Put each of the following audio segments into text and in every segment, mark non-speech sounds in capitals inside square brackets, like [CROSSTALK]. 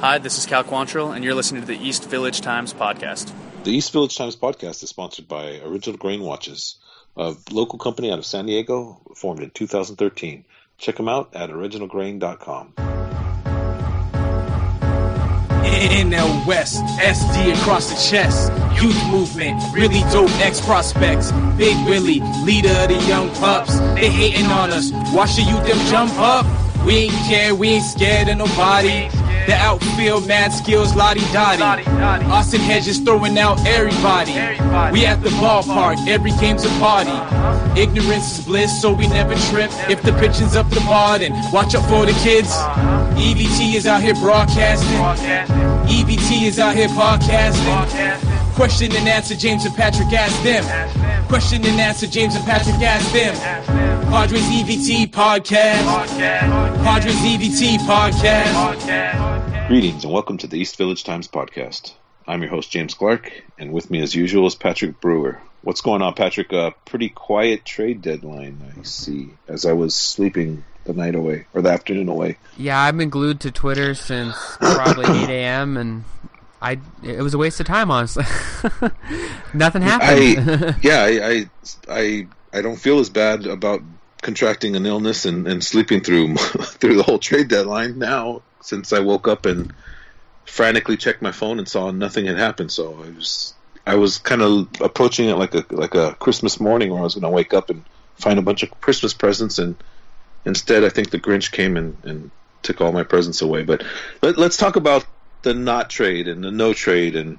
Hi, this is Cal Quantrill, and you're listening to the East Village Times podcast. The East Village Times podcast is sponsored by Original Grain Watches, a local company out of San Diego formed in 2013. Check them out at originalgrain.com. NL West, SD across the chest. Youth movement, really dope ex prospects. Big Willie, leader of the young pups. They hating on us. Watch the youth them jump up. We ain't care, we ain't scared of nobody. The outfield, mad skills, lottie dottie. Austin Hedges throwing out everybody. We at the ballpark, every game's a party. Uh-huh. Ignorance is bliss, so we never trip. If the pitching's up the bar, then watch out for the kids. Uh-huh. EVT is out here broadcasting. EVT is out here podcasting. Question and answer, James and Patrick ask them. Question and answer, James and Patrick ask them. Padres EVT podcast. Padres EVT podcast. Greetings and welcome to the East Village Times podcast. I'm your host, James Clark, and with me as usual is Patrick Brewer. What's going on, Patrick? A pretty quiet trade deadline, I see, as I was sleeping the night away, or the afternoon away. Yeah, I've been glued to Twitter since probably [COUGHS] 8 a.m., and I it was a waste of time, honestly. [LAUGHS] Nothing happened. I, [LAUGHS] yeah, I, I, I, I don't feel as bad about contracting an illness and, and sleeping through [LAUGHS] through the whole trade deadline now since I woke up and frantically checked my phone and saw nothing had happened. So I was I was kind of approaching it like a like a Christmas morning where I was going to wake up and find a bunch of Christmas presents, and instead I think the Grinch came and, and took all my presents away. But let, let's talk about the not trade and the no trade and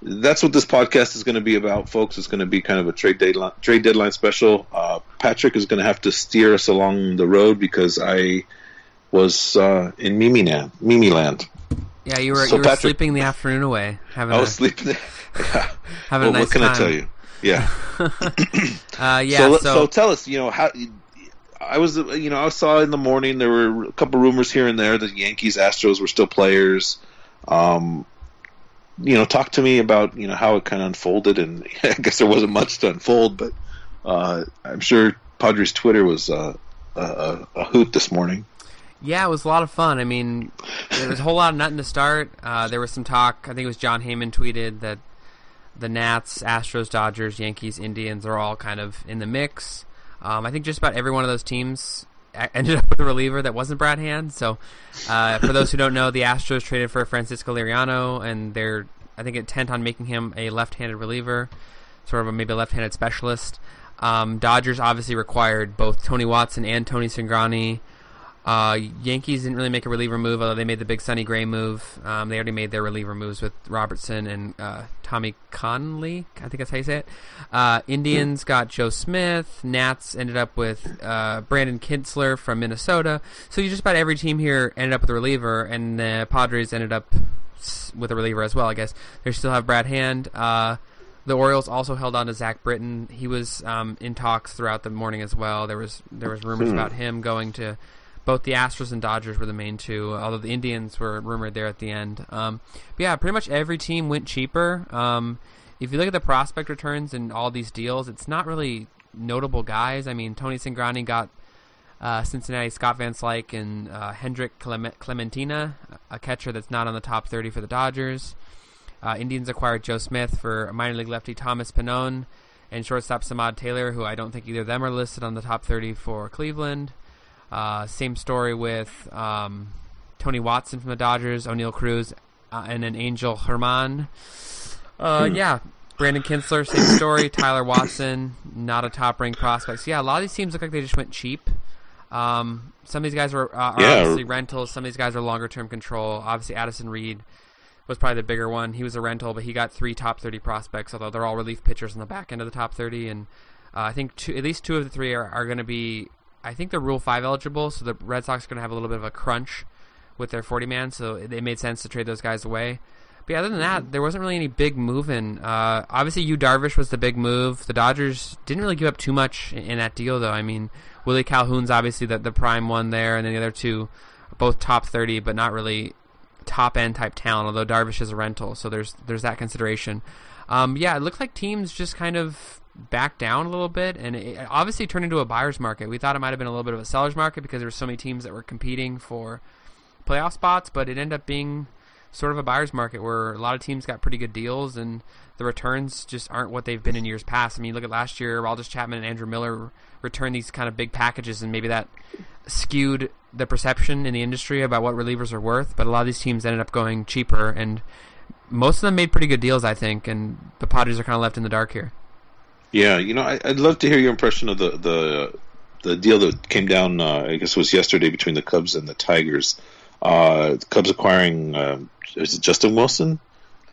that's what this podcast is going to be about, folks. It's going to be kind of a trade deadline, trade deadline special. Uh, Patrick is going to have to steer us along the road because I was uh, in Mimi land. Mimi land. Yeah, you were so you were Patrick, sleeping the afternoon away. Having I was [LAUGHS] [LAUGHS] a, sleeping. Yeah. having well, a nice What can time. I tell you? Yeah. [LAUGHS] uh, [CLEARS THROAT] yeah. So, So, so tell us, you know how. I was, you know, I saw in the morning there were a couple rumors here and there that Yankees, Astros were still players. Um, you know, talk to me about you know how it kind of unfolded, and I guess there wasn't much to unfold, but uh, I'm sure Padres Twitter was uh, a, a hoot this morning. Yeah, it was a lot of fun. I mean, there was a whole lot of nothing to start. Uh, there was some talk. I think it was Jon Heyman tweeted that the Nats, Astros, Dodgers, Yankees, Indians are all kind of in the mix. Um, I think just about every one of those teams [LAUGHS] ended up with a reliever that wasn't Brad Hand. So, uh, for those who don't know, the Astros traded for Francisco Liriano, and they're I think intent on making him a left-handed reliever, sort of a, maybe a left-handed specialist. Um, Dodgers obviously required both Tony Watson and Tony Cingrani. Uh, Yankees didn't really make a reliever move, although they made the big Sonny Gray move. Um, they already made their reliever moves with Robertson and uh, Tommy Conley. I think that's how you say it. Uh, Indians got Joe Smith. Nats ended up with uh, Brandon Kintzler from Minnesota. So you just about every team here ended up with a reliever, and the Padres ended up with a reliever as well. I guess they still have Brad Hand. Uh, the Orioles also held on to Zach Britton. He was um, in talks throughout the morning as well. There was there was rumors about him going to both the Astros and Dodgers were the main two, although the Indians were rumored there at the end. Um, but yeah, pretty much every team went cheaper. Um, if you look at the prospect returns and all these deals, it's not really notable guys. I mean, Tony Cingrani got uh, Cincinnati Scott Van Slyke and uh, Hendrik Clementina, a catcher that's not on the top 30 for the Dodgers. Uh, Indians acquired Joe Smith for minor league lefty Thomas Pannone and shortstop Samad Taylor, who I don't think either of them are listed on the top 30 for Cleveland. Uh, same story with um, Tony Watson from the Dodgers, Oneil Cruz, uh, and an Angel Herman. Uh, Yeah, Brandon Kintzler, same story. Tyler Watson, not a top ranked prospect. So yeah, a lot of these teams look like they just went cheap. Um, some of these guys are, uh, are Yeah. obviously rentals. Some of these guys are longer term control. Obviously, Addison Reed was probably the bigger one. He was a rental, but he got three top 30 prospects, although they're all relief pitchers in the back end of the top 30. And uh, I think two, at least two of the three are, are going to be, I think they're Rule 5 eligible, so the Red Sox are going to have a little bit of a crunch with their 40 man, so it, it made sense to trade those guys away. But yeah, other than that, there wasn't really any big moving. Uh, obviously, you Darvish was the big move. The Dodgers didn't really give up too much in, in that deal, though. I mean, Willie Calhoun's obviously the, the prime one there, and then the other two, both top 30, but not really top end type talent. Although Darvish is a rental, so there's there's that consideration. Um, yeah, it looked like teams just kind of backed down a little bit, and it obviously turned into a buyer's market. We thought it might have been a little bit of a seller's market because there were so many teams that were competing for playoff spots, but it ended up being sort of a buyer's market where a lot of teams got pretty good deals and the returns just aren't what they've been in years past. I mean, look at last year, Aroldis Chapman and Andrew Miller returned these kind of big packages, and maybe that skewed the perception in the industry about what relievers are worth. But a lot of these teams ended up going cheaper, and most of them made pretty good deals, I think. And the Padres are kind of left in the dark here. Yeah, you know, I, would love to hear your impression of the the the deal that came down. Uh, I guess it was yesterday between the Cubs and the Tigers. Uh, the Cubs acquiring uh, is it Justin Wilson?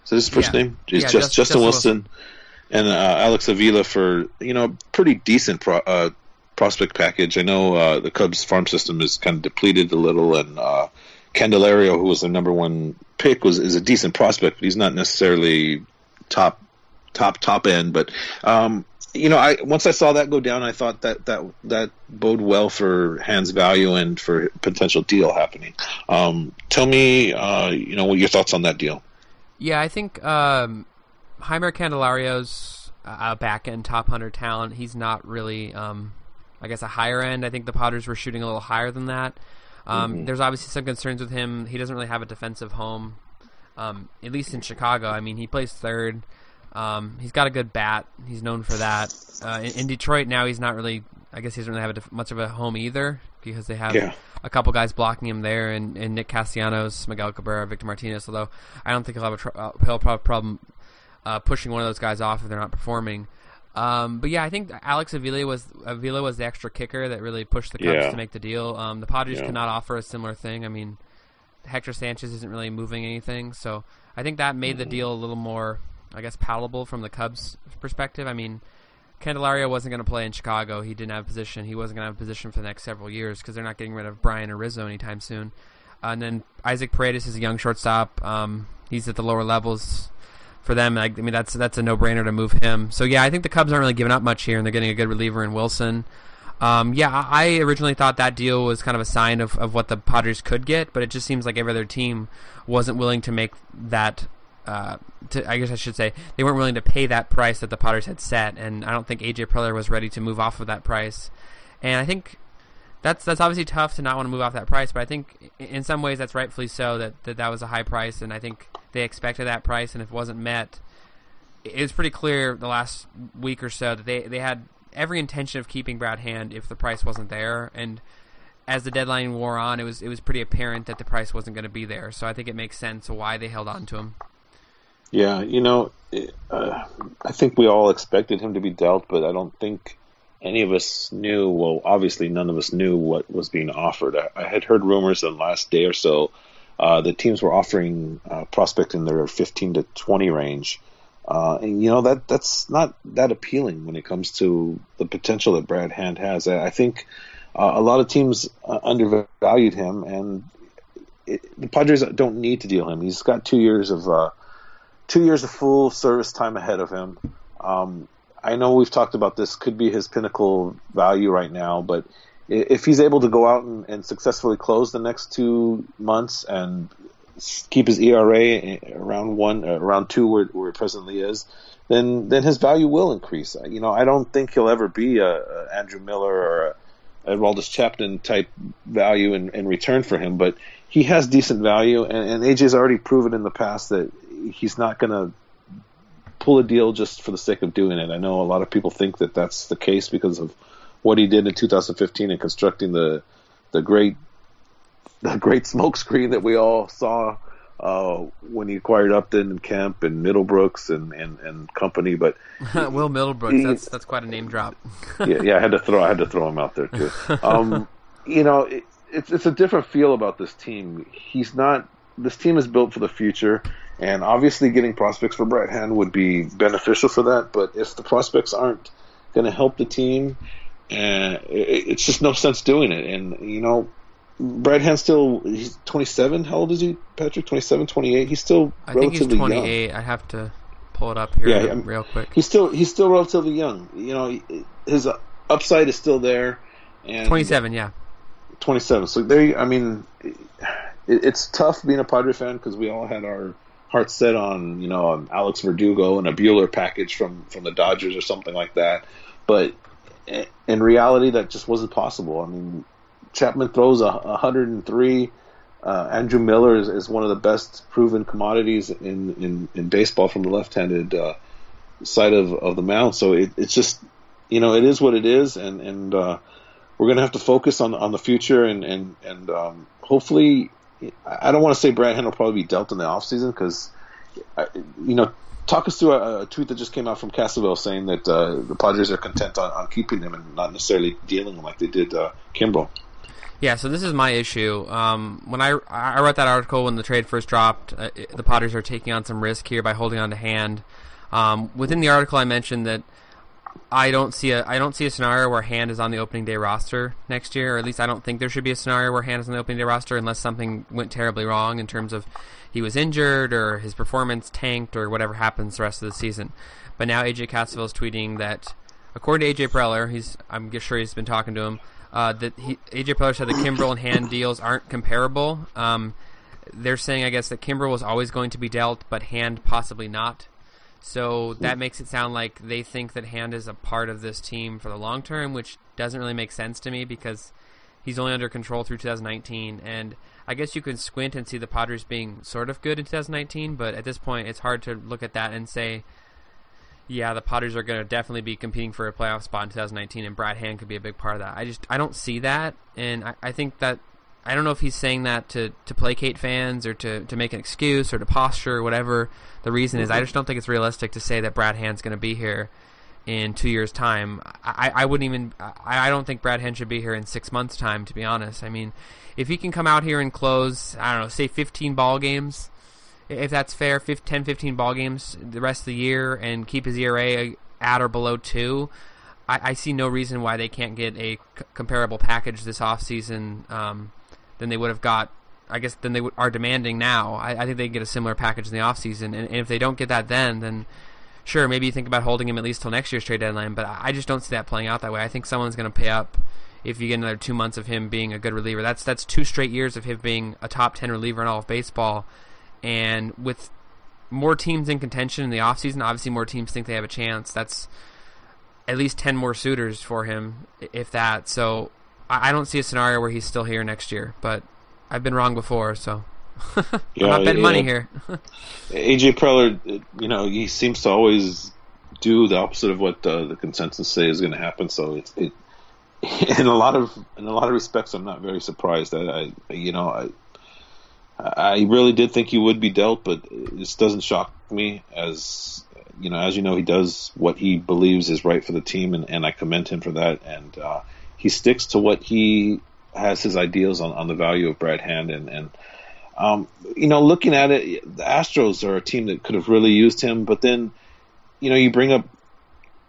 Is that his first yeah. name? It's yeah, just, Justin, Justin Wilson, Wilson. and uh, Alex Avila for you know pretty decent pro, uh, prospect package. I know uh, the Cubs farm system is kind of depleted a little, and uh, Candelario, who was their number one pick, was is a decent prospect, but he's not necessarily top top top end. But um, you know, I once I saw that go down, I thought that that that bode well for Hand's value and for potential deal happening. Um, tell me, uh, you know, what your thoughts on that deal? Yeah, I think um, Jeimer Candelario's a back end top hundred talent. He's not really, um, I guess, a higher end. I think the Padres were shooting a little higher than that. Um, mm-hmm. There's obviously some concerns with him. He doesn't really have a defensive home, um, at least in Chicago. I mean, he plays third. Um, he's got a good bat. He's known for that. Uh, in, in, Detroit now, he's not really. I guess he doesn't really have def- much of a home either because they have yeah. a couple guys blocking him there, and, and Nick Castellanos, Miguel Cabrera, Victor Martinez. Although I don't think he'll have a tr- uh, he'll have a problem uh, pushing one of those guys off if they're not performing. Um, but yeah, I think Alex Avila was Avila was the extra kicker that really pushed the Cubs yeah. to make the deal. Um, the Padres yeah. could not offer a similar thing. I mean, Hector Sanchez isn't really moving anything, so I think that made mm-hmm. the deal a little more, I guess, palatable from the Cubs' perspective. I mean, Candelario wasn't going to play in Chicago. He didn't have a position. He wasn't going to have a position for the next several years because they're not getting rid of Bryant or Rizzo anytime soon. Uh, and then Isaac Paredes is a young shortstop. Um, he's at the lower levels for them. I, I mean, that's that's a no brainer to move him. So yeah, I think the Cubs aren't really giving up much here, and they're getting a good reliever in Wilson. Um, yeah, I originally thought that deal was kind of a sign of, of what the Padres could get, but it just seems like every other team wasn't willing to make that. Uh, to, I guess I should say they weren't willing to pay that price that the Padres had set, and I don't think AJ Preller was ready to move off of that price. And I think that's that's obviously tough to not want to move off that price, but I think in some ways that's rightfully so that that, that was a high price, and I think they expected that price, and if it wasn't met, it was pretty clear the last week or so that they they had every intention of keeping Brad Hand if the price wasn't there, and as the deadline wore on, it was it was pretty apparent that the price wasn't going to be there. So I think it makes sense why they held on to him. Yeah, you know, uh, I think we all expected him to be dealt, but I don't think any of us knew. Well, obviously, none of us knew what was being offered. I, I had heard rumors the last day or so uh, that teams were offering uh, prospect in their 15 to 20 range. Uh, and you know that that's not that appealing when it comes to the potential that Brad Hand has. I, I think uh, a lot of teams uh, undervalued him, and it, the Padres don't need to deal him. He's got two years of uh, two years of full service time ahead of him. Um, I know we've talked about this could be his pinnacle value right now, but if he's able to go out and, and successfully close the next two months and keep his ERA around one, uh, around two, where, where it presently is, then then his value will increase. You know, I don't think he'll ever be a, a Andrew Miller or a, a Chapman type value in, in return for him, but he has decent value, and, and AJ's already proven in the past that he's not going to pull a deal just for the sake of doing it. I know a lot of people think that that's the case because of what he did in 2015 in constructing the the great the great smokescreen that we all saw uh, when he acquired Upton and Kemp and Middlebrooks and, and, and company. But [LAUGHS] Will Middlebrooks, he, that's that's quite a name drop. [LAUGHS] yeah, yeah, I had to throw I had to throw him out there too. [LAUGHS] Um, you know, it, it's it's a different feel about this team. He's not. This team is built for the future, and obviously, getting prospects for Brad Hand would be beneficial for that. But if the prospects aren't going to help the team, eh, and it, it's just no sense doing it. And you know, Brad Hand still he's 27. How old is he, Patrick? 27, 28. He's still I relatively think he's 28. young. I have to pull it up here Yeah, real, real quick. He's still he's still relatively young. You know, his upside is still there. And 27, yeah. 27. So there, I mean, it, it's tough being a Padre fan because we all had our hearts set on you know um, Alex Verdugo and a Buehler package from from the Dodgers or something like that. But in reality, that just wasn't possible. I mean, Chapman throws a 103. Uh, Andrew Miller is, is one of the best proven commodities in, in, in baseball from the left-handed uh, side of, of the mound. So it, it's just, you know, it is what it is, and and uh, we're going to have to focus on on the future, and and and um, hopefully, I don't want to say Brad Hand will probably be dealt in the offseason because, you know, talk us through a, a, tweet that just came out from Cassavell saying that uh, the Padres are content on, on, keeping him and not necessarily dealing him like they did uh, Kimbrel. Yeah, so this is my issue. Um, when I I wrote that article when the trade first dropped, uh, the Padres are taking on some risk here by holding on to Hand. Um, within the article, I mentioned that I don't see a I don't see a scenario where Hand is on the opening day roster next year, or at least I don't think there should be a scenario where Hand is on the opening day roster unless something went terribly wrong in terms of he was injured or his performance tanked or whatever happens the rest of the season. But now AJ Cassavell is tweeting that, according to AJ Preller, he's I'm sure he's been talking to him. Uh, that he, AJ Preller said the Kimbrel and Hand deals aren't comparable. Um, they're saying, I guess, that Kimbrel was always going to be dealt, but Hand possibly not. So that makes it sound like they think that Hand is a part of this team for the long term, which doesn't really make sense to me because he's only under control through 2019. And I guess you can squint and see the Padres being sort of good in 2019, but at this point, it's hard to look at that and say, yeah, the Padres are going to definitely be competing for a playoff spot in 2019, and Brad Hand could be a big part of that. I just I don't see that, and I, I think that I don't know if he's saying that to, to placate fans or to, to make an excuse or to posture or whatever the reason is. I just don't think it's realistic to say that Brad Hand's going to be here in two years' time. I, I wouldn't even. I, I don't think Brad Hand should be here in six months' time. To be honest, I mean, if he can come out here and close, I don't know, say 15 ball games, if that's fair, 10, 15 ball games the rest of the year, and keep his ERA at or below two. I, I see no reason why they can't get a c- comparable package this offseason um, than they would have got I guess than they are demanding now. I, I, think they can get a similar package in the offseason. And, and if they don't get that then, then sure, maybe you think about holding him at least till next year's trade deadline, but I just don't see that playing out that way. I think someone's going to pay up if you get another two months of him being a good reliever. That's that's two straight years of him being a top ten reliever in all of baseball, and with more teams in contention in the offseason, obviously more teams think they have a chance. That's at least ten more suitors for him, if that. So I, I don't see a scenario where he's still here next year, but I've been wrong before, so. yeah, [LAUGHS] I'm not betting yeah. money here. [LAUGHS] AJ Preller, you know, he seems to always do the opposite of what uh, the consensus say is going to happen. So it, it, [LAUGHS] in a lot of in a lot of respects, I'm not very surprised. I, I you know, I I really did think he would be dealt, but this doesn't shock me as you know, as you know, he does what he believes is right for the team, and, and I commend him for that. And uh, he sticks to what he has his ideals on, on the value of Brad Hand, and, and um, you know, looking at it, the Astros are a team that could have really used him, but then, you know, you bring up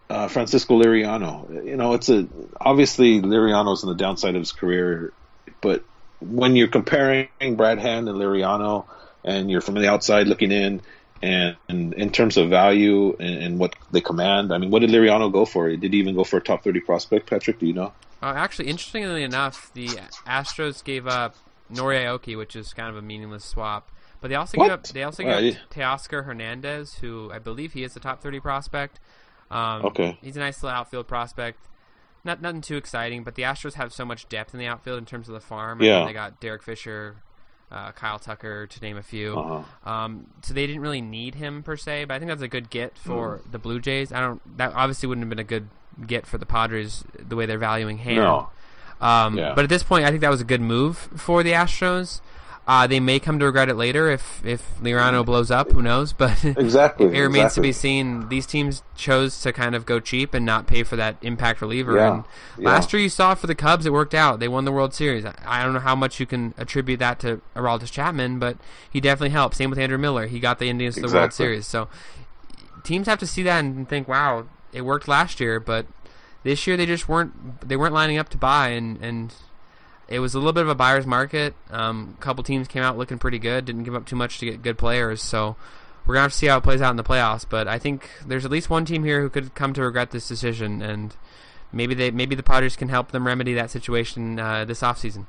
uh, Francisco Liriano. You know, it's a obviously Liriano's on the downside of his career, but when you're comparing Brad Hand and Liriano, and you're from the outside looking in, and, and in terms of value and, and, what they command, I mean, what did Liriano go for? Did he even go for a top 30 prospect, Patrick? Do you know? Uh, actually, interestingly enough, the Astros gave up Nori Aoki, which is kind of a meaningless swap. But they also what? gave up they also gave up Teoscar Hernandez, who I believe he is a top 30 prospect. Um, okay. He's a nice little outfield prospect. Not nothing too exciting, but the Astros have so much depth in the outfield in terms of the farm. Yeah. I mean, they got Derek Fisher, uh, Kyle Tucker, to name a few. Uh-huh. Um, so they didn't really need him per se, but I think that's a good get for mm. the Blue Jays. I don't. That obviously wouldn't have been a good get for the Padres the way they're valuing Hand. No. Um, yeah. But at this point, I think that was a good move for the Astros. Uh, they may come to regret it later if if Liriano blows up. Who knows? [LAUGHS] But exactly, it remains exactly. to be seen. These teams chose to kind of go cheap and not pay for that impact reliever. Yeah, and yeah. last year, you saw for the Cubs, it worked out. They won the World Series. I, don't know how much you can attribute that to Aroldis Chapman, but he definitely helped. Same with Andrew Miller. He got the Indians to the exactly. World Series. So teams have to see that and think, "Wow, it worked last year," but this year they just weren't they weren't lining up to buy and and it was a little bit of a buyer's market. Um, a couple teams came out looking pretty good, didn't give up too much to get good players. So we're gonna have to see how it plays out in the playoffs. But I think there's at least one team here who could come to regret this decision, and maybe they maybe the Padres can help them remedy that situation uh, this offseason.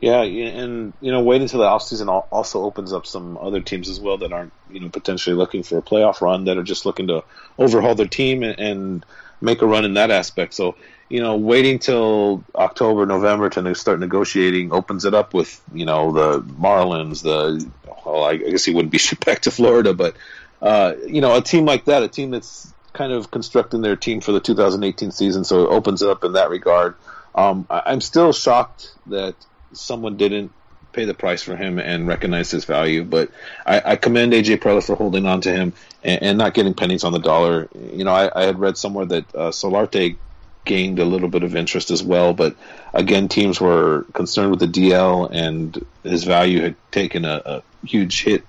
Yeah, and you know, waiting until the offseason also opens up some other teams as well that aren't you know potentially looking for a playoff run that are just looking to overhaul their team and, and make a run in that aspect. So you know, waiting till October, November to start negotiating opens it up with you know the Marlins, the well, I guess he wouldn't be [LAUGHS] shipped back to Florida, but uh, you know, a team like that, a team that's kind of constructing their team for the 2018 season, so it opens it up in that regard. Um, I'm still shocked that someone didn't pay the price for him and recognize his value. But I, I commend AJ Preller for holding on to him and, and, not getting pennies on the dollar. You know, I, I had read somewhere that uh, Solarte gained a little bit of interest as well, but again, teams were concerned with the DL and his value had taken a, a huge hit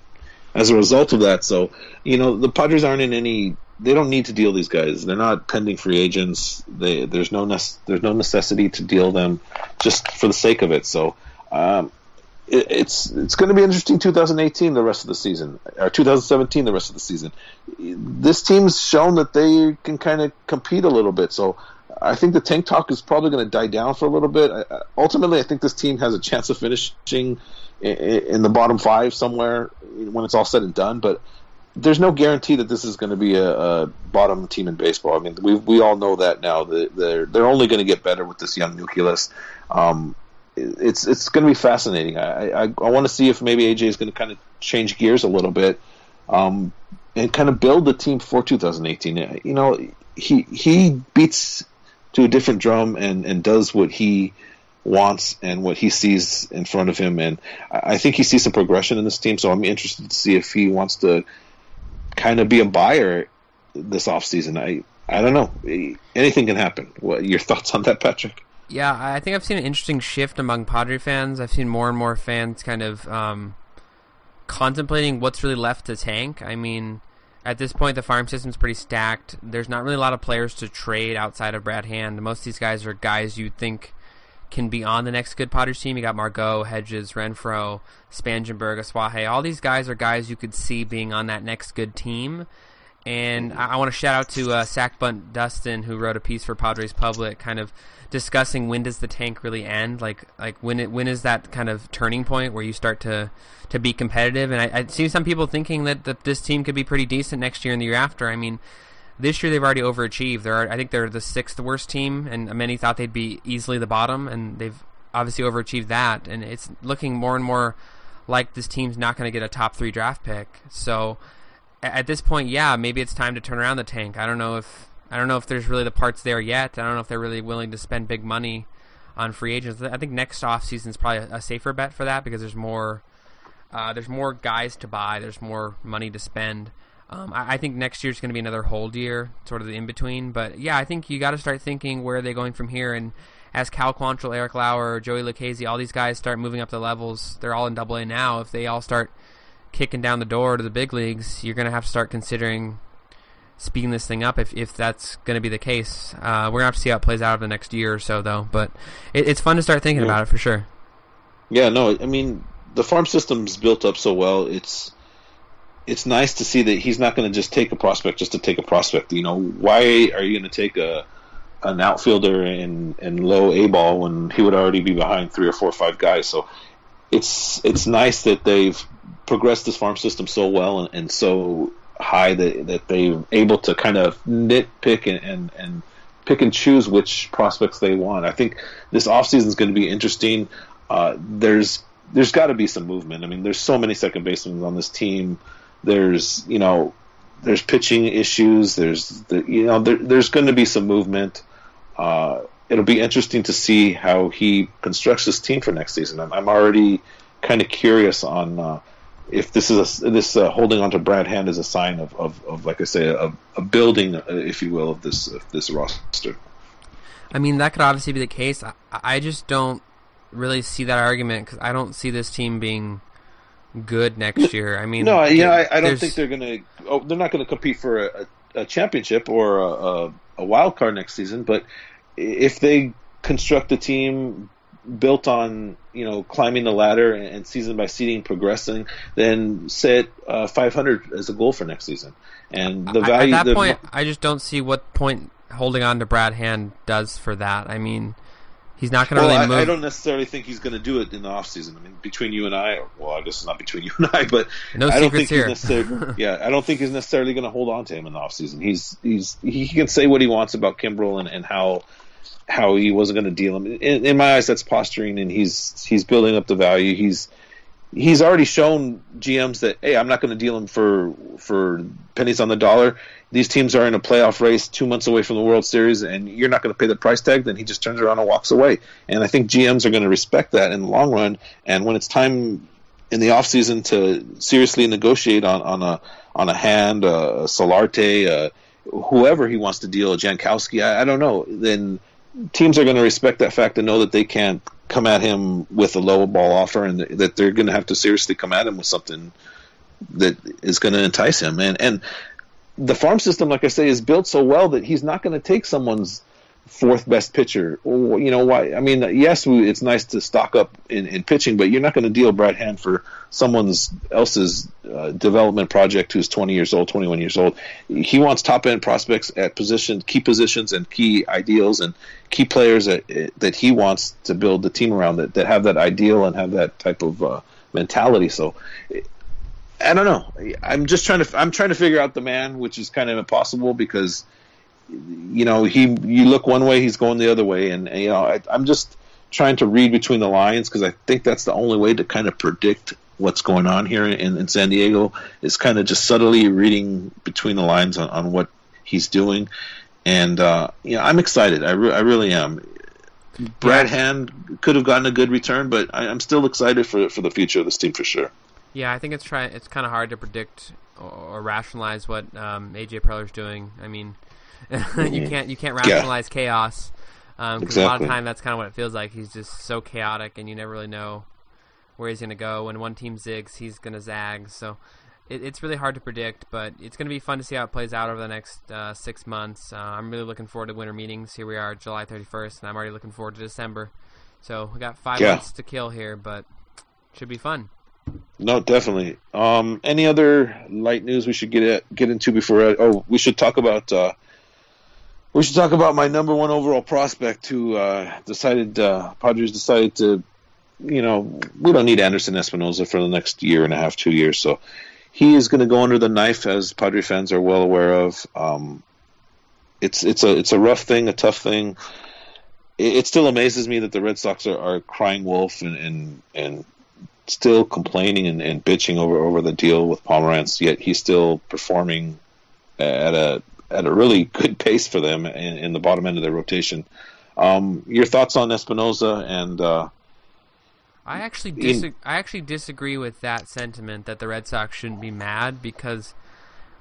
as a result of that. So, you know, the Padres aren't in any they don't need to deal these guys. They're not pending free agents. They, there's no ne- there's no necessity to deal them just for the sake of it. So um, it, it's it's going to be interesting 2018 the rest of the season or 2017 the rest of the season. This team's shown that they can kind of compete a little bit. So I think the tank talk is probably going to die down for a little bit. I, ultimately, I think this team has a chance of finishing in, the bottom five somewhere when it's all said and done. But there's no guarantee that this is going to be a, a, bottom team in baseball. I mean, we we all know that now. They're they're only going to get better with this young nucleus. Um, it's it's going to be fascinating. I I, I want to see if maybe AJ is going to kind of change gears a little bit, um, and kind of build the team for 2018. You know, he he beats to a different drum and and does what he wants and what he sees in front of him. And I think he sees some progression in this team. So I'm interested to see if he wants to kind of be a buyer this offseason. I I don't know. Anything can happen. What your [LAUGHS] thoughts on that, Patrick? Yeah, I think I've seen an interesting shift among Padre fans. I've seen more and more fans kind of um, contemplating what's really left to tank. I mean, at this point, the farm system's pretty stacked. There's not really a lot of players to trade outside of Brad Hand. Most of these guys are guys you'd think can be on the next good Padres team. You got Margot, Hedges, Renfroe, Spangenberg, Asuaje. All these guys are guys you could see being on that next good team. And I, I want to shout out to uh, Sack Bunt Dustin, who wrote a piece for Padres Public, kind of discussing when does the tank really end? Like, like when it when is that kind of turning point where you start to to be competitive? And I, I see some people thinking that, that this team could be pretty decent next year and the year after. I mean, this year they've already overachieved. They're I think they're the sixth worst team, and many thought they'd be easily the bottom, and they've obviously overachieved that. And it's looking more and more like this team's not going to get a top three draft pick. So at this point, yeah, maybe it's time to turn around the tank. I don't know if I don't know if there's really the parts there yet. I don't know if they're really willing to spend big money on free agents. I think next off season is probably a safer bet for that because there's more uh, there's more guys to buy. There's more money to spend. Um, I, I, think next year's going to be another hold year, sort of the in between. But yeah, I think you got to start thinking where are they going from here. And as Cal Quantrill, Eric Lauer, Joey Lucchesi, all these guys start moving up the levels, they're all in Double A now. If they all start kicking down the door to the big leagues, you're going to have to start considering speeding this thing up if, if that's going to be the case. Uh, we're going to have to see how it plays out over the next year or so, though. But it, it's fun to start thinking yeah. about it for sure. Yeah, no, I mean the farm system's built up so well. It's it's nice to see that he's not going to just take a prospect just to take a prospect. You know, why are you going to take a an outfielder in in low A ball when he would already be behind three or four or five guys? So it's it's nice that they've progressed this farm system so well and, and so high that that they're able to kind of nitpick and, and, and pick and choose which prospects they want. I think this offseason is going to be interesting. Uh, there's there's got to be some movement. I mean, there's so many second basemen on this team. There's you know there's pitching issues. There's the, you know there, there's going to be some movement. Uh, it'll be interesting to see how he constructs his team for next season. I'm, I'm already kind of curious on uh, if this is a, this uh, holding on to Brad Hand is a sign of, of, of like I say, a, a building, uh, if you will, of this of this roster. I mean, that could obviously be the case. I, I just don't really see that argument because I don't see this team being good next year. I mean, no, yeah, I, I don't think they're going to. Oh, they're not going to compete for a, a, championship or a, a, wild card next season. But if they construct a team built on you know climbing the ladder and, season by season progressing, then set uh, 500 as a goal for next season. And the value at that the, point, I just don't see what point holding on to Brad Hand does for that. I mean He's not going to well, really I, move. I don't necessarily think he's going to do it in the off season. I mean, between you and I, well, I guess it's not between [LAUGHS] you and I, but No I don't think secrets here. he's necessarily. [LAUGHS] yeah, I don't think he's necessarily going to hold on to him in the off season. He's he's he can say what he wants about Kimbrel and, and how how he wasn't going to deal him. In, in my eyes, that's posturing, and he's he's building up the value. He's he's already shown GMs that hey, I'm not going to deal him for for pennies on the dollar. These teams are in a playoff race, two months away from the World Series, and you're not going to pay the price tag. Then he just turns around and walks away. And I think GMs are going to respect that in the long run. And when it's time in the off season to seriously negotiate on, on a on a hand, uh, Solarte, uh, whoever he wants to deal, Jankowski, I, I don't know. Then teams are going to respect that fact and know that they can't come at him with a low ball offer, and that they're going to have to seriously come at him with something that is going to entice him. And and the farm system, like I say, is built so well that he's not going to take someone's fourth best pitcher. You know why? I mean, yes, it's nice to stock up in, in pitching, but you're not going to deal Brad Hand for someone's else's uh, development project who's 20 years old, 21 years old. He wants top end prospects at position, key positions, and key ideals, and key players that that he wants to build the team around that that have that ideal and have that type of uh, mentality. So. I don't know. I'm just trying to. I'm trying to figure out the man, which is kind of impossible because, you know, he. You look one way, he's going the other way, and, and you know, I, I'm just trying to read between the lines because I think that's the only way to kind of predict what's going on here in, in San Diego is kind of just subtly reading between the lines on, on what he's doing, and uh, you know, I'm excited. I, re- I really am. Brad Hand could have gotten a good return, but I, I'm still excited for for the future of this team for sure. Yeah, I think it's try. It's kind of hard to predict or, or rationalize what um, AJ Preller's doing. I mean, [LAUGHS] you can't you can't Yeah. rationalize chaos because a lot of time that's kind of what it feels like. He's just so chaotic, and you never really know where he's going to go. When one team zigs, he's going to zag. So it, it's really hard to predict, but it's going to be fun to see how it plays out over the next uh, six months. Uh, I'm really looking forward to winter meetings. Here we are, July 31st, and I'm already looking forward to December. So we got five Yeah. months to kill here, but should be fun. No, definitely. Um, any other light news we should get at, get into before? I, oh, we should talk about. Uh, we should talk about my number one overall prospect who uh, decided uh, Padres decided to, you know, we don't need Anderson Espinoza for the next year and a half, two years. So he is going to go under the knife, as Padre fans are well aware of. Um, it's it's a it's a rough thing, a tough thing. It, it still amazes me that the Red Sox are, are crying wolf and and, and still complaining and, and bitching over, over the deal with Pomeranz, yet he's still performing at a at a really good pace for them in, in the bottom end of their rotation. Um, your thoughts on Espinoza and uh, I actually In- I actually disagree with that sentiment that the Red Sox shouldn't be mad because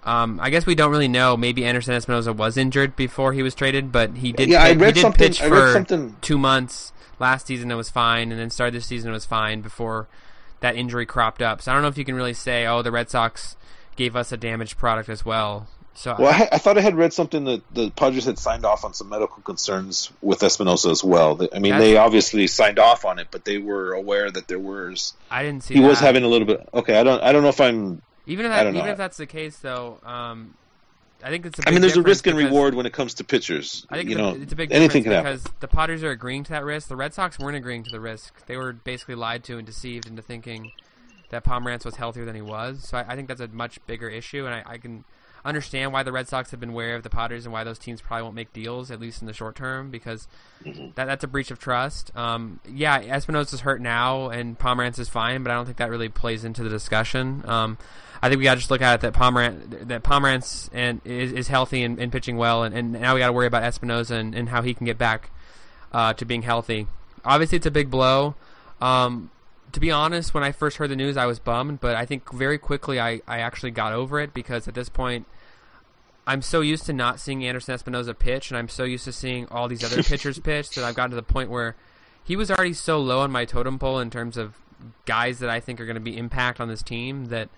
um, I guess we don't really know. Maybe Anderson Espinoza was injured before he was traded, but he did. Yeah, I read he did something- pitch I read for something- two months last season. It was fine, and then started this season it was fine before that injury cropped up. So I don't know if you can really say, oh, the Red Sox gave us a damaged product as well. So well, I, I thought I had read something that the Padres had signed off on some medical concerns with Espinoza as well. I mean, they obviously signed off on it, but they were aware that there was I didn't see. he was having a little bit. Okay, I don't I don't know if I'm even if that, don't know. if that's the case, though. Um, I think it's. a I mean, there's a risk and reward when it comes to pitchers. I think you it's, know, a, it's a big anything can happen. because the Padres are agreeing to that risk. The Red Sox weren't agreeing to the risk. They were basically lied to and deceived into thinking that Pomeranz was healthier than he was. So I, I think that's a much bigger issue, and I, I can understand why the Red Sox have been wary of the Padres and why those teams probably won't make deals at least in the short term because Mm-hmm. that that's a breach of trust. Um, yeah, Espinoza's hurt now and Pomeranz is fine, but I don't think that really plays into the discussion. Um, I think we got to just look at it that Pomeranz that Pomeranz and is, is healthy and, and pitching well, and, and now we got to worry about Espinoza and, and how he can get back uh, to being healthy. Obviously, it's a big blow. Um, to be honest, when I first heard the news, I was bummed, but I think very quickly I, I actually got over it because at this point, I'm so used to not seeing Anderson Espinoza pitch, and I'm so used to seeing all these other [LAUGHS] pitchers pitch that I've gotten to the point where he was already so low on my totem pole in terms of guys that I think are going to be impact on this team that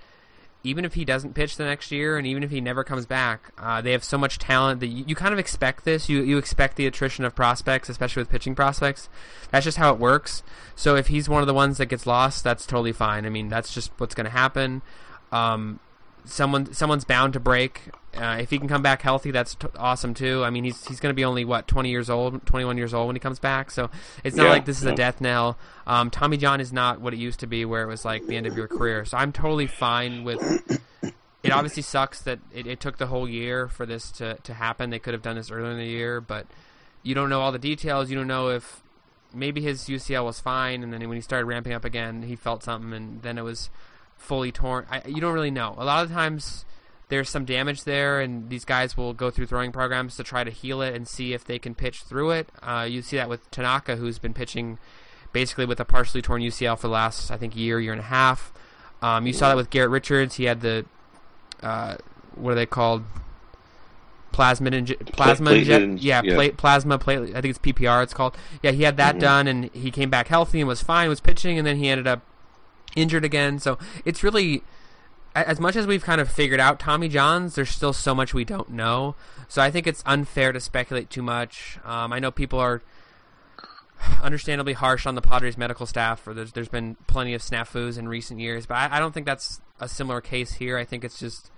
even if he doesn't pitch the next year and even if he never comes back, uh, they have so much talent that you, you kind of expect this. You you expect the attrition of prospects, especially with pitching prospects. That's just how it works. So if he's one of the ones that gets lost, that's totally fine. I mean, that's just what's going to happen. Um, someone someone's bound to break. Uh, if he can come back healthy, that's t- awesome too. I mean, he's he's going to be only what twenty years old, twenty one years old when he comes back. So it's not Yeah, like this is yeah. a death knell. Um, Tommy John is not what it used to be, where it was like the end of your career. So I'm totally fine with. [COUGHS] It obviously sucks that it, it took the whole year for this to, to happen. They could have done this earlier in the year, but you don't know all the details. You don't know if maybe his UCL was fine, and then when he started ramping up again, he felt something, and then it was fully torn. I, you don't really know. A lot of times there's some damage there, and these guys will go through throwing programs to try to heal it and see if they can pitch through it. Uh, you see that with Tanaka, who's been pitching basically with a partially torn UCL for the last, I think, year, year and a half. Um, you saw that with Garrett Richards. He had the uh, what are they called? Plasma inje- plasma inje- yeah, yeah. Pla- plasma platelet. I think it's PPR. It's called. Yeah, he had that Mhm. done, and he came back healthy and was fine. Was pitching, and then he ended up injured again. So it's really as much as we've kind of figured out Tommy Johns, there's still so much we don't know. So I think it's unfair to speculate too much. Um, I know people are understandably harsh on the Padres medical staff, or there's there's been plenty of snafus in recent years, but I, I don't think that's a similar case here. I think it's just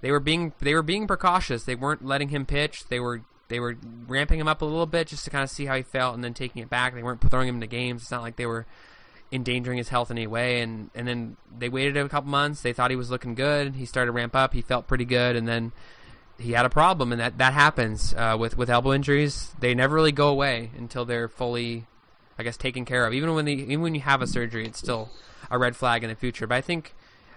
they were being they were being precautious. They weren't letting him pitch. They were they were ramping him up a little bit just to kind of see how he felt, and then taking it back. They weren't throwing him into games. It's not like they were endangering his health in any way. And and then they waited a couple months. They thought he was looking good. He started to ramp up. He felt pretty good, and then he had a problem, and that that happens uh, with with elbow injuries. They never really go away until they're fully, I guess, taken care of. Even when the even when you have a surgery, it's still a red flag in the future. But I think.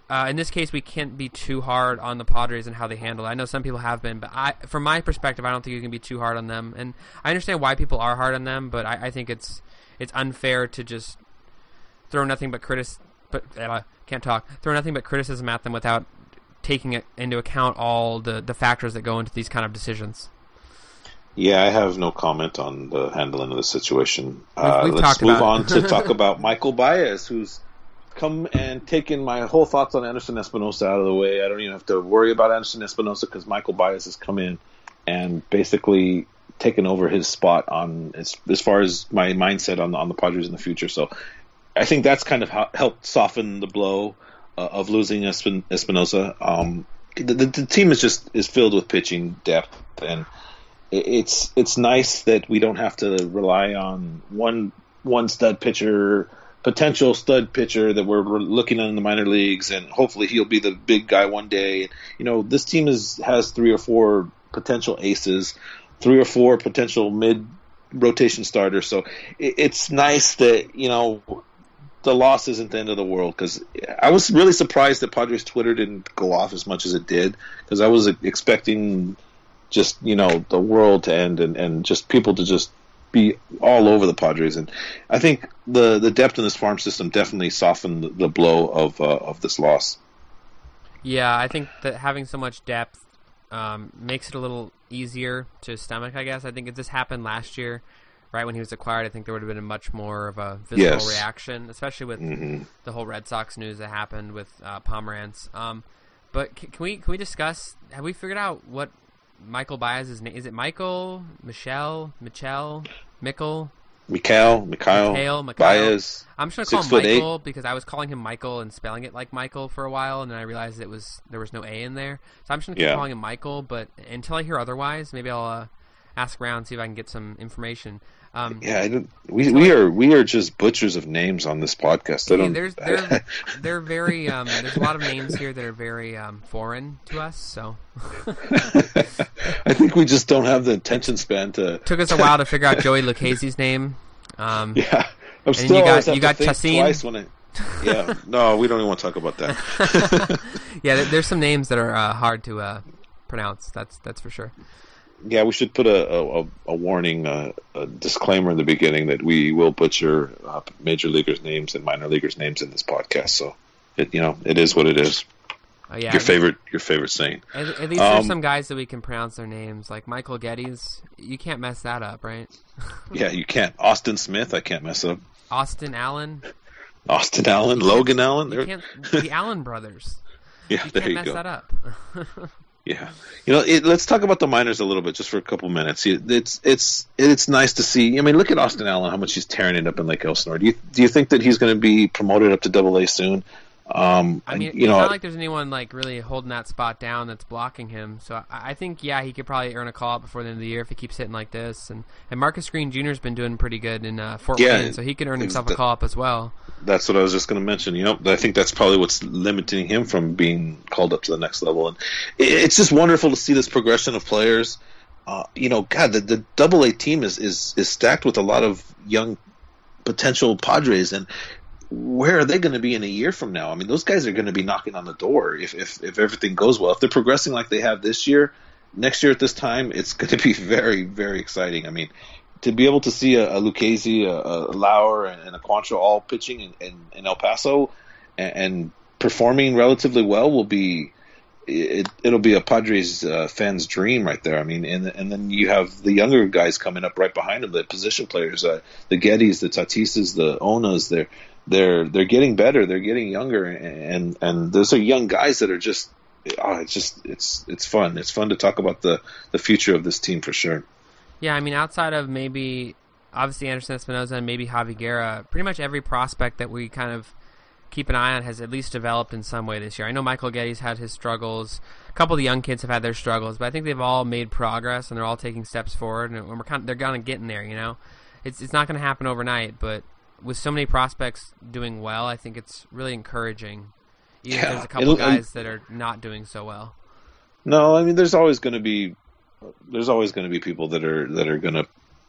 Uh, in this case, we can't be too hard on the Padres and how they handle it. I know some people have been, but I, from my perspective, I don't think you can be too hard on them. And I understand why people are hard on them, but I, I think it's it's unfair to just throw nothing but critis but uh, can't talk throw nothing but criticism at them without taking it into account all the the factors that go into these kind of decisions. Yeah, I have no comment on the handling of the situation. Uh, we've let's move on to [LAUGHS] talk about Michael Baez, who's come and taken my whole thoughts on Anderson Espinoza out of the way. I don't even have to worry about Anderson Espinoza because Michael Baez has come in and basically taken over his spot on as, as far as my mindset on the, on the Padres in the future. So I think that's kind of helped soften the blow uh, of losing Espin- Espinoza. Um, the, the, the team is just is filled with pitching depth and it's it's nice that we don't have to rely on one one stud pitcher, potential stud pitcher that we're, we're looking at in the minor leagues, and hopefully he'll be the big guy one day. You know, this team is has three or four potential aces, three or four potential mid rotation starters. So it, it's nice that you know the loss isn't the end of the world because I was really surprised that Padres Twitter didn't go off as much as it did because I was expecting just you know the world to end and, and just people to just be all over the Padres and I think the the depth in this farm system definitely softened the, blow of uh, of this loss. Yeah, I think that having so much depth um, makes it a little easier to stomach. I guess I think if this happened last year, right when he was acquired, I think there would have been a much more of a visceral Yes. reaction, especially with hmm the whole Red Sox news that happened with uh, Pomeranz. Um, but can, can we can we discuss? Have we figured out what Michael Baez's name is? It Michael, Michelle, Michelle, Mickle, Mikhail, Mikhail, Mikhail, Mikhail? Baez. I'm just gonna call him foot eight. Michael because I was calling him Michael and spelling it like Michael for a while, and then I realized it was there was no A in there. So I'm just gonna keep Yeah. calling him Michael. But until I hear otherwise, maybe I'll uh, ask around see if I can get some information. Um, Yeah, I don't, we we are we are just butchers of names on this podcast. I Yeah, there's [LAUGHS] they're they're very um, there's a lot of names here that are very um, foreign to us. So [LAUGHS] I think we just don't have the attention span to. [LAUGHS] took us a while to figure out Joey Lucchesi's name. Um, Yeah, I'm you still got- you got Chassin? I. Yeah, no, we don't even want to talk about that. yeah, there's some names that are uh, hard to uh, pronounce. That's that's for sure. Yeah, we should put a a, a warning, uh, a disclaimer in the beginning that we will butcher uh, major leaguers' names and minor leaguers' names in this podcast. So, it you know, it is what it is. Uh, yeah, your favorite, your favorite saying. At, at least there's Um, some guys that we can pronounce their names, like Michael Gettys. You can't mess that up, right? [LAUGHS] Yeah, you can't. Austin Smith, I can't mess up. Austin Allen. Austin Allen, Logan Allen. [LAUGHS] The Allen brothers. yeah, You there can't you mess go. that up. [LAUGHS] Yeah, you know, it, let's talk about the minors a little bit, just for a couple minutes. It's it's it's nice to see. I mean, look at Austin Allen, how much he's tearing it up in Lake Elsinore. Do you do you think that he's going to be promoted up to Double A soon? Um, I mean, you it's know, not like there's anyone like really holding that spot down that's blocking him. So I, I think yeah, he could probably earn a call up before the end of the year if he keeps hitting like this. And and Marcus Green Jr.'s been doing pretty good in uh, Fort Yeah, Wayne, so he can earn himself a call up as well. That's what I was just going to mention. You know, I think that's probably what's limiting him from being called up to the next level. And it's just wonderful to see this progression of players. Uh, you know, God, the, the Double A team is, is is stacked with a lot of young potential Padres, and where are they going to be in a year from now? I mean, those guys are going to be knocking on the door if, if if everything goes well. If they're progressing like they have this year, next year at this time, it's going to be [LAUGHS] very very exciting. I mean, to be able to see a, a Lucchesi, a, a Lauer, and, and a Quantrill all pitching in, in, in El Paso and, and performing relatively well will be it, it'll be a Padres uh, fan's dream right there. I mean, and and then you have the younger guys coming up right behind them, the position players, uh, the Gettys, the Tatises, the Onas. They're they're they're getting better. They're getting younger, and and those are young guys that are just. Oh, it's just it's it's fun. It's fun to talk about the the future of this team for sure. Yeah, I mean, outside of maybe obviously Anderson Espinoza and maybe Javi Guerra, pretty much every prospect that we kind of keep an eye on has at least developed in some way this year. I know Michael Gettys had his struggles. A couple of the young kids have had their struggles, but I think they've all made progress and they're all taking steps forward. And we're kind of, they're kind of getting there. You know, it's it's not going to happen overnight, but with so many prospects doing well, I think it's really encouraging. Even if Yeah, there's a couple it'll- guys that are not doing so well. No, I mean, there's always going to be there's always going to be people that are that are going to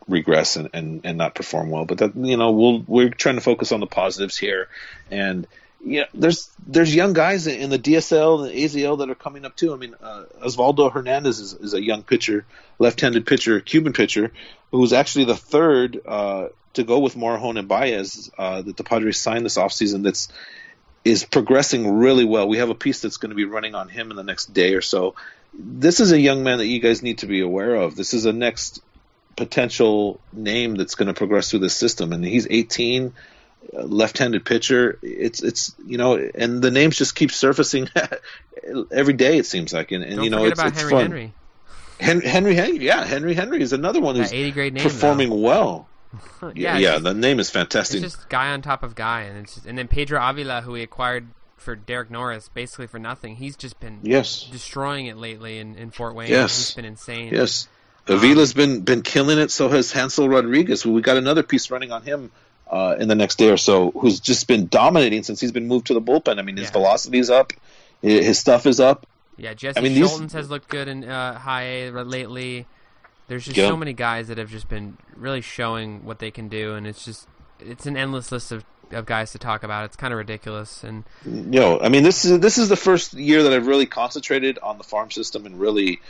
regress and, and, and not perform well. But that you know, we'll we're trying to focus on the positives here, and yeah, there's there's young guys in the DSL and the AZL that are coming up too. I mean, uh, Osvaldo Hernandez is, is a young pitcher, left-handed pitcher, Cuban pitcher, who's actually the third uh, to go with Morejon and Baez uh, that the Padres signed this offseason. That's is progressing really well. We have a piece that's going to be running on him in the next day or so. This is a young man that you guys need to be aware of. This is a next potential name that's going to progress through the system, and he's 18, uh, left-handed pitcher. It's it's you know, and the names just keep surfacing [LAUGHS] every day. It seems like, and, and you know, it's, about it's Henry fun. Henry. Henry, Henry Henry, yeah, Henry Henry is another one who's 80 grade name. performing well. though. [LAUGHS] Yeah, yeah, just- the name is fantastic. It's just guy on top of guy, and it's just, and then Pedro Avila, who we acquired for Derek Norris, basically for nothing. He's just been yes, destroying it lately in, in Fort Wayne. Yes. he's been insane. Yes. Avila's been been killing it. So has Hansel Rodriguez. We got another piece running on him uh, in the next day or so, who's just been dominating since he's been moved to the bullpen. I mean, his Yeah. velocity's up, his stuff is up. Yeah, Jesse I mean, these- Scholtens has looked good in uh, high A lately. There's just Yeah. so many guys that have just been really showing what they can do, and it's just it's an endless list of, of guys to talk about. It's kind of ridiculous, and You know, I mean, this is this is the first year that I've really concentrated on the farm system and really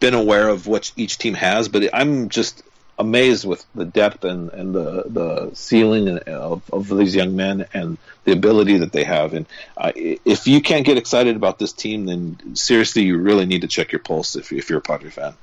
been aware of what each team has. But I'm just amazed with the depth and, and the the ceiling of, of these young men and the ability that they have. And uh, if you can't get excited about this team, then seriously, you really need to check your pulse if, if you're a Padre fan.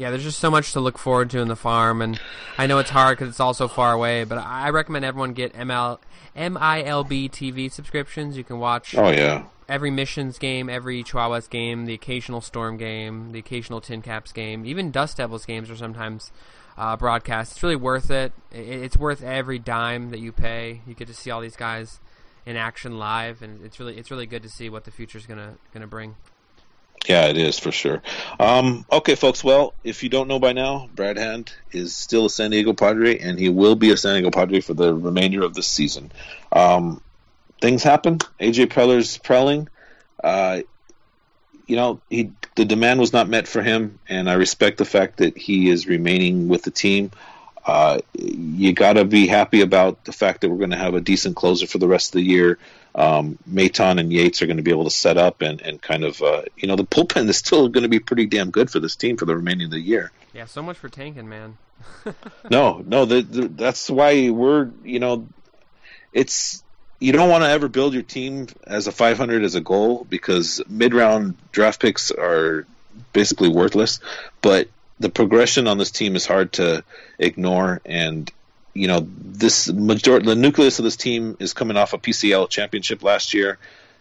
Yeah, there's just so much to look forward to in the farm, and I know it's hard because it's all so far away. But I recommend everyone get ML MILB TV subscriptions. You can watch Oh yeah, every missions game, every Chihuahuas game, the occasional Storm game, the occasional Tin Caps game, even Dust Devils games are sometimes uh, broadcast. It's really worth it. It's worth every dime that you pay. You get to see all these guys in action live, and it's really it's really good to see what the future's gonna gonna bring. Yeah, it is for sure. Um, okay, folks. Well, if you don't know by now, Brad Hand is still a San Diego Padre, and he will be a San Diego Padre for the remainder of the season. Um, things happen. AJ Preller's prelling. Uh, you know, he the demand was not met for him, and I respect the fact that he is remaining with the team. Uh, you got to be happy about the fact that we're going to have a decent closer for the rest of the year. Um, Maton and Yates are going to be able to set up and, and kind of, uh, you know, the bullpen is still going to be pretty damn good for this team for the remaining of the year. Yeah, so much for tanking, man. [LAUGHS] No, no, the, the, that's why we're, you know, it's you don't want to ever build your team as a 500 as a goal because mid-round draft picks are basically worthless. But the progression on this team is hard to ignore, and you know this majority, the nucleus of this team is coming off a PCL championship last year.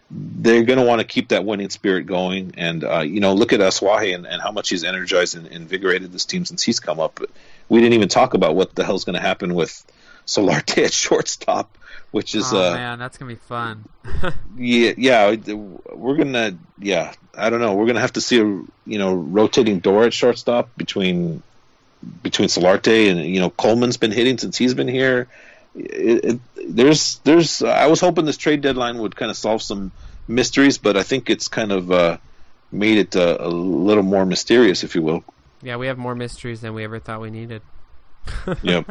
They're going to want to keep that winning spirit going, and uh, you know, look at Asuaje and, and how much he's energized and invigorated this team since he's come up. But we didn't even talk about what the hell's going to happen with Solarte at shortstop, which is oh uh, man, that's gonna be fun. [LAUGHS] yeah, yeah, we're gonna, yeah, I don't know, we're gonna have to see a you know rotating door at shortstop between between Solarte and you know Coleman's been hitting since he's been here. It, it, there's there's I was hoping this trade deadline would kind of solve some mysteries, but I think it's kind of uh, made it uh, a little more mysterious, if you will. Yeah, we have more mysteries than we ever thought we needed. [LAUGHS] yeah.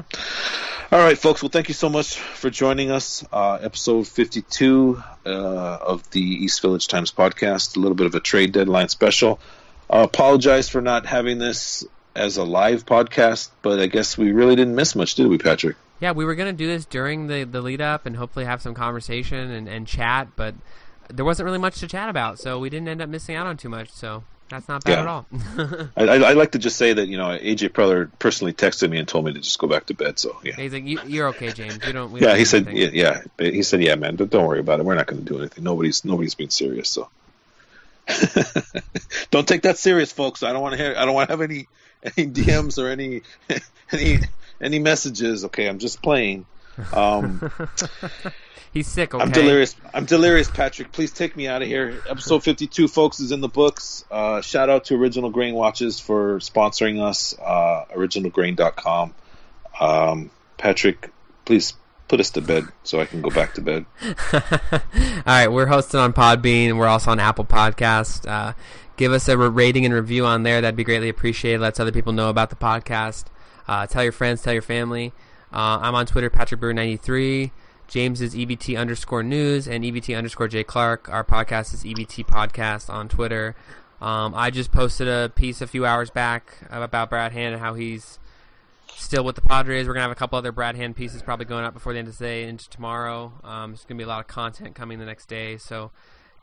All right, folks. Well, thank you so much for joining us. Uh, episode 52 uh, of the East Village Times podcast. A little bit of a trade deadline special. Uh, apologize for not having this as a live podcast, but I guess we really didn't miss much, did we, Patrick? Yeah, we were going to do this during the, the lead up and hopefully have some conversation and, and chat, but there wasn't really much to chat about, so we didn't end up missing out on too much. So that's not bad Yeah. at all. [LAUGHS] I, I, I like to just say that you know AJ Preller personally texted me and told me to just go back to bed. So yeah, He's like, you, "You're okay, James. We don't." Don't yeah. do He said anything." yeah, yeah. He said yeah, man. Don't don't worry about it. We're not going to do anything. Nobody's nobody's being serious. So [LAUGHS] don't take that serious, folks. I don't want to hear. I don't want to have any [LAUGHS] any DMs or any [LAUGHS] any any messages. Okay, I'm just playing. Um, [LAUGHS] He's sick. Okay. I'm delirious. I'm delirious, Patrick. Please take me out of here. Episode 52, folks, is in the books. Uh, shout out to Original Grain Watches for sponsoring us. Uh, originalgrain.com. Um, Patrick, please put us to bed so I can go back to bed. All right, we're hosted on Podbean. We're also on Apple Podcast. Uh, give us a rating and review on there. That'd be greatly appreciated. Let's other people know about the podcast. Uh, tell your friends. Tell your family. Uh, I'm on Twitter, Patrick Brewer 93 James is EVT underscore news and EVT underscore J Clark. Our podcast is EVT Podcast on Twitter. Um, I just posted a piece a few hours back about Brad Hand and how he's still with the Padres. We're gonna have a couple other Brad Hand pieces probably going up before the end of the day into tomorrow. Um, there's gonna be a lot of content coming the next day, so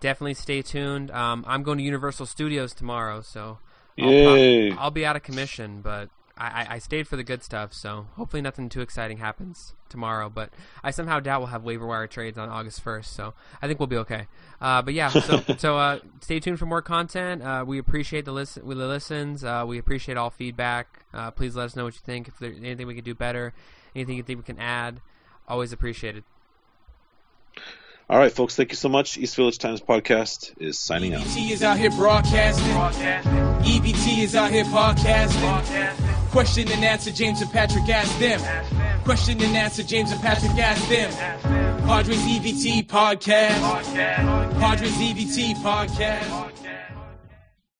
definitely stay tuned. Um, I'm going to Universal Studios tomorrow, so I'll, Yay. I'll be out of commission, but I, I, I stayed for the good stuff. So hopefully nothing too exciting happens tomorrow. But I somehow doubt we'll have waiver wire trades on August 1st, so I think we'll be okay. Uh, but yeah, so [LAUGHS] so uh, stay tuned for more content. Uh, we appreciate the listen, the listens. Uh, we appreciate all feedback. Uh, please let us know what you think. If there's anything we can do better, anything you think we can add, always appreciated. All right, folks, thank you so much. East Village Times Podcast is signing out. EVT is out here broadcasting. EVT is out here podcasting. Question and answer, James and Patrick ask them. Question and answer, James and Patrick ask them. Padres EVT podcast. Padres EVT podcast.